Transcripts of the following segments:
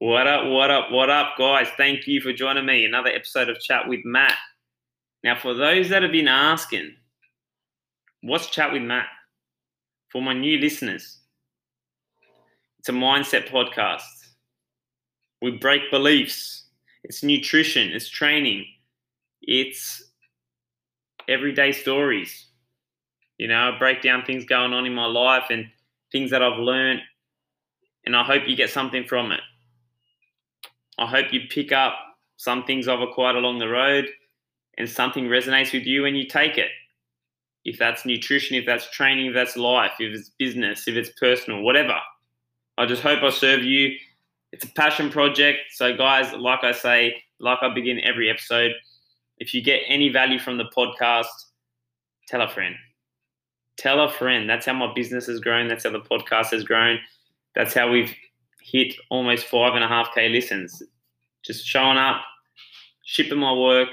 What up, what up, what up, guys? Thank you for joining me. Another episode of Chat with Matt. Now, for those that have been asking, what's Chat with Matt? For my new listeners, it's a mindset podcast. We break beliefs. It's nutrition, it's training, it's everyday stories. You know, I break down things going on in my life and things that I've learned, and I hope you get something from it. I hope you pick up some things I've acquired along the road and something resonates with you and you take it. If that's nutrition, if that's training, if that's life, if it's business, if it's personal, whatever. I just hope I serve you. It's a passion project. So, guys, like I say, like I begin every episode, if you get any value from the podcast, tell a friend. Tell a friend. That's how my business has grown. That's how the podcast has grown. That's how we've hit almost five and a half K listens. Just showing up, shipping my work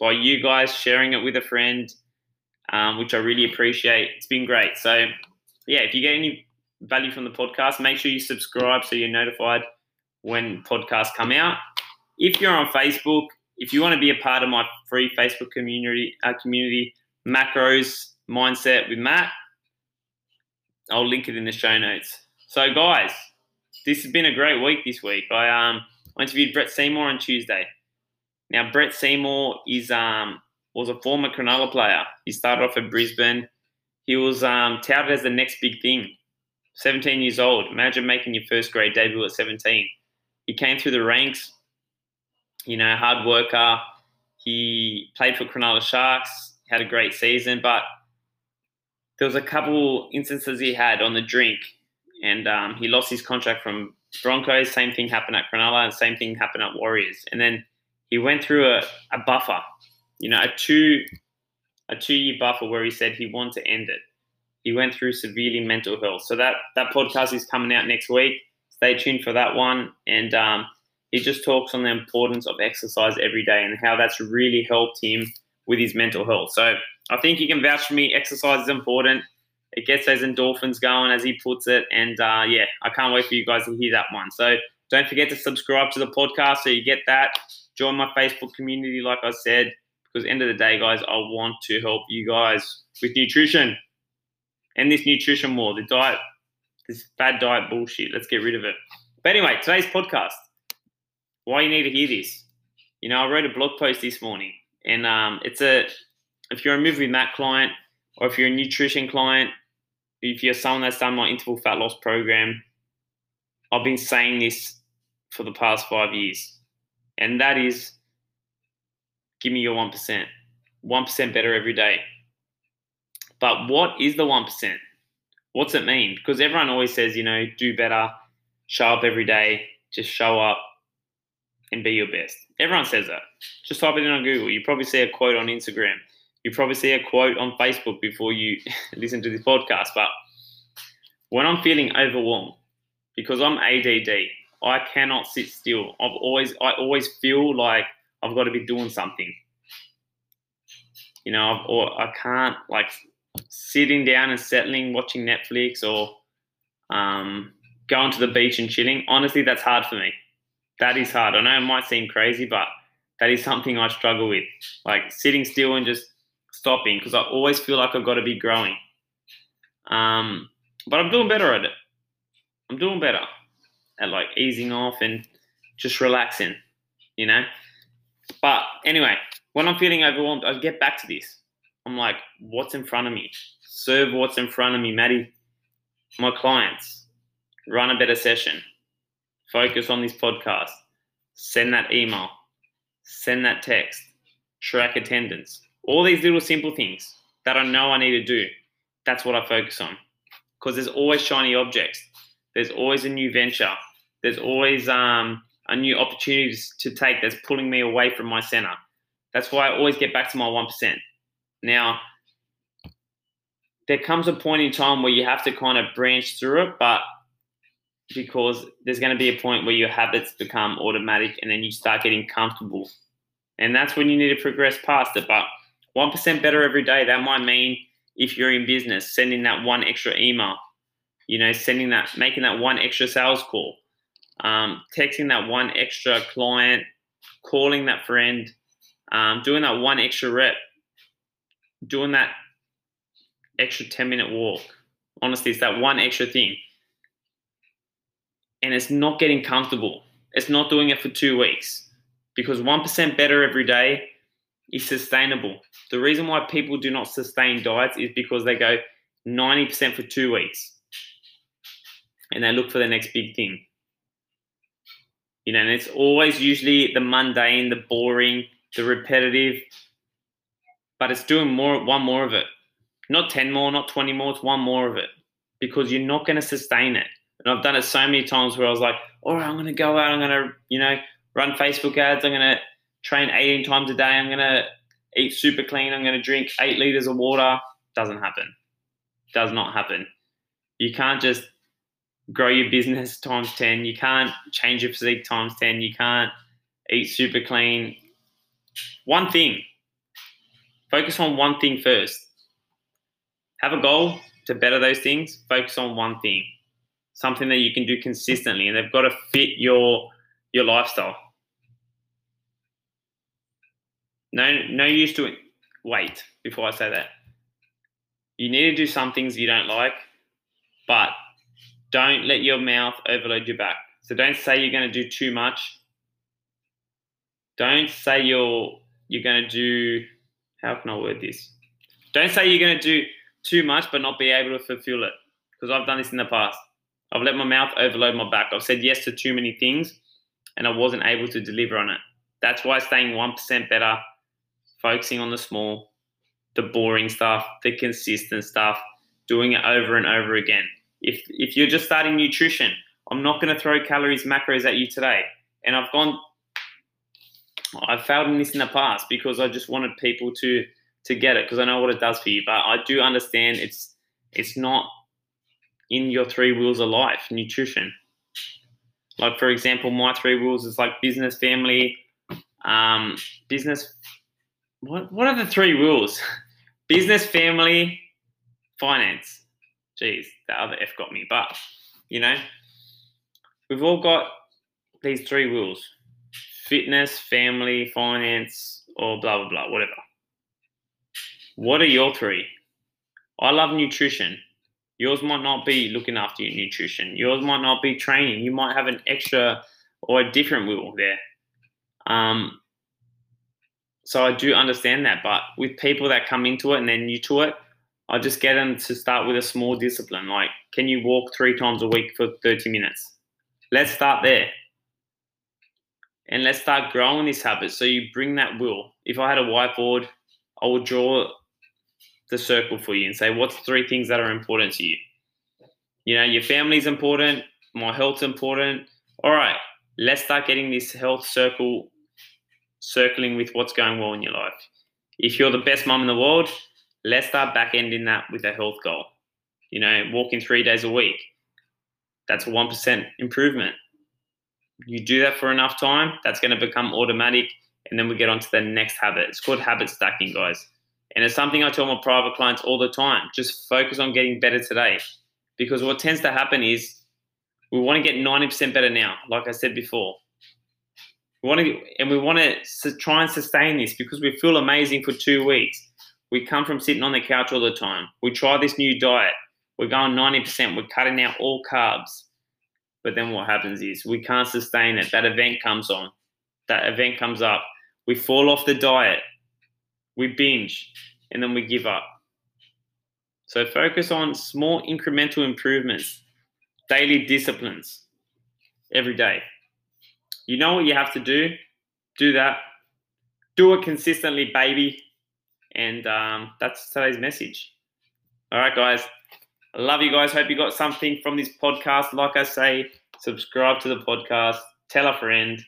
by you guys, sharing it with a friend, um, which I really appreciate. It's been great. So, yeah, if you get any value from the podcast, make sure you subscribe so you're notified when podcasts come out. If you're on Facebook, if you want to be a part of my free Facebook community, uh, community macros mindset with Matt, I'll link it in the show notes. So, guys, this has been a great week this week. I um I interviewed Brett Seymour on Tuesday. Now Brett Seymour is um was a former Cronulla player. He started off at Brisbane. He was um, touted as the next big thing. 17 years old. Imagine making your first grade debut at 17. He came through the ranks. You know, hard worker. He played for Cronulla Sharks. Had a great season, but there was a couple instances he had on the drink and um, he lost his contract from Broncos. Same thing happened at Cronulla, and same thing happened at Warriors. And then he went through a, a buffer, you know, a two a two year buffer where he said he wanted to end it. He went through severely mental health. So that that podcast is coming out next week. Stay tuned for that one. And um, he just talks on the importance of exercise every day and how that's really helped him with his mental health. So I think you can vouch for me. Exercise is important it gets those endorphins going, as he puts it. And uh, yeah, I can't wait for you guys to hear that one. So don't forget to subscribe to the podcast so you get that. Join my Facebook community, like I said, because end of the day, guys, I want to help you guys with nutrition and this nutrition war, the diet, this bad diet bullshit. Let's get rid of it. But anyway, today's podcast. Why you need to hear this? You know, I wrote a blog post this morning, and um, it's a if you're a Move with Matt client or if you're a nutrition client if you're someone that's done my interval fat loss program, I've been saying this for the past five years, and that is give me your 1%. 1% better every day. But what is the 1%? What's it mean? Because everyone always says, you know, do better, show up every day, just show up and be your best. Everyone says that. Just type it in on Google. You probably see a quote on Instagram you probably see a quote on Facebook before you listen to this podcast. But when I'm feeling overwhelmed, because I'm ADD, I cannot sit still. I've always, I always feel like I've got to be doing something. You know, I've, or I can't like sitting down and settling, watching Netflix or um, going to the beach and chilling. Honestly, that's hard for me. That is hard. I know it might seem crazy, but that is something I struggle with. Like sitting still and just stopping because I always feel like I've got to be growing. Um, but I'm doing better at it. I'm doing better at like easing off and just relaxing, you know. But anyway, when I'm feeling overwhelmed, I get back to this. I'm like, what's in front of me? Serve what's in front of me, Maddie. My clients, run a better session. Focus on this podcast. Send that email. Send that text. Track attendance all these little simple things that I know I need to do, that's what I focus on. Because there's always shiny objects. There's always a new venture. There's always um, a new opportunity to take that's pulling me away from my center. That's why I always get back to my 1%. Now, there comes a point in time where you have to kind of branch through it, but because there's going to be a point where your habits become automatic and then you start getting comfortable. And that's when you need to progress past it. But 1% better every day, that might mean if you're in business, sending that one extra email, you know, sending that, making that one extra sales call, um, texting that one extra client, calling that friend, um, doing that one extra rep, doing that extra 10 minute walk. Honestly, it's that one extra thing. And it's not getting comfortable. It's not doing it for two weeks because 1% better every day is sustainable. The reason why people do not sustain diets is because they go 90% for two weeks and they look for the next big thing. You know, and it's always usually the mundane, the boring, the repetitive, but it's doing more, one more of it. Not 10 more, not 20 more, it's one more of it because you're not going to sustain it. And I've done it so many times where I was like, all right, I'm going to go out, I'm going to, you know, run Facebook ads, I'm going to train 18 times a day, I'm going to eat super clean, I'm going to drink eight liters of water. Doesn't happen. Does not happen. You can't just grow your business times 10. You can't change your physique times 10. You can't eat super clean. One thing. Focus on one thing first. Have a goal to better those things. Focus on one thing. Something that you can do consistently and they've got to fit your your lifestyle. No no use to wait before I say that. You need to do some things you don't like, but don't let your mouth overload your back. So don't say you're going to do too much. Don't say you're you're going to do how can I word this? Don't say you're going to do too much but not be able to fulfill it because I've done this in the past. I've let my mouth overload my back. I've said yes to too many things and I wasn't able to deliver on it. That's why staying 1% better, focusing on the small, the boring stuff, the consistent stuff, doing it over and over again. If if you're just starting nutrition, I'm not going to throw calories, macros at you today. And I've gone, I've failed in this in the past because I just wanted people to to get it because I know what it does for you. But I do understand it's it's not in your three wheels of life, nutrition. Like for example, my three wheels is like business, family, um, business. What what are the three rules? business, family, finance geez, the other F got me. But, you know, we've all got these three rules fitness, family, finance, or blah, blah, blah, whatever. What are your three? I love nutrition. Yours might not be looking after your nutrition. Yours might not be training. You might have an extra or a different wheel there. Um, so I do understand that. But with people that come into it and they're new to it, I just get them to start with a small discipline. Like, can you walk three times a week for 30 minutes? Let's start there. And let's start growing this habit. So you bring that will. If I had a whiteboard, I would draw the circle for you and say, what's three things that are important to you? You know, your family's important, my health's important. All right, let's start getting this health circle circling with what's going well in your life. If you're the best mom in the world, let's start back ending that with a health goal. You know, walking three days a week. That's a 1% improvement. You do that for enough time, that's going to become automatic. And then we get on to the next habit. It's called habit stacking, guys. And it's something I tell my private clients all the time. Just focus on getting better today. Because what tends to happen is we want to get 90% better now, like I said before. We want to, and we want to try and sustain this because we feel amazing for two weeks. We come from sitting on the couch all the time. We try this new diet. We're going 90%. We're cutting out all carbs. But then what happens is we can't sustain it. That event comes on. That event comes up. We fall off the diet. We binge. And then we give up. So focus on small incremental improvements, daily disciplines every day. You know what you have to do? Do that. Do it consistently, baby. And um, that's today's message. All right, guys. I love you guys. Hope you got something from this podcast. Like I say, subscribe to the podcast, tell a friend,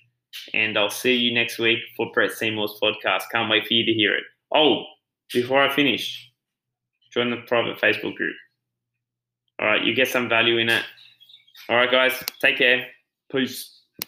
and I'll see you next week for Brett Seymour's podcast. Can't wait for you to hear it. Oh, before I finish, join the private Facebook group. All right, you get some value in it. All right, guys, take care. Peace.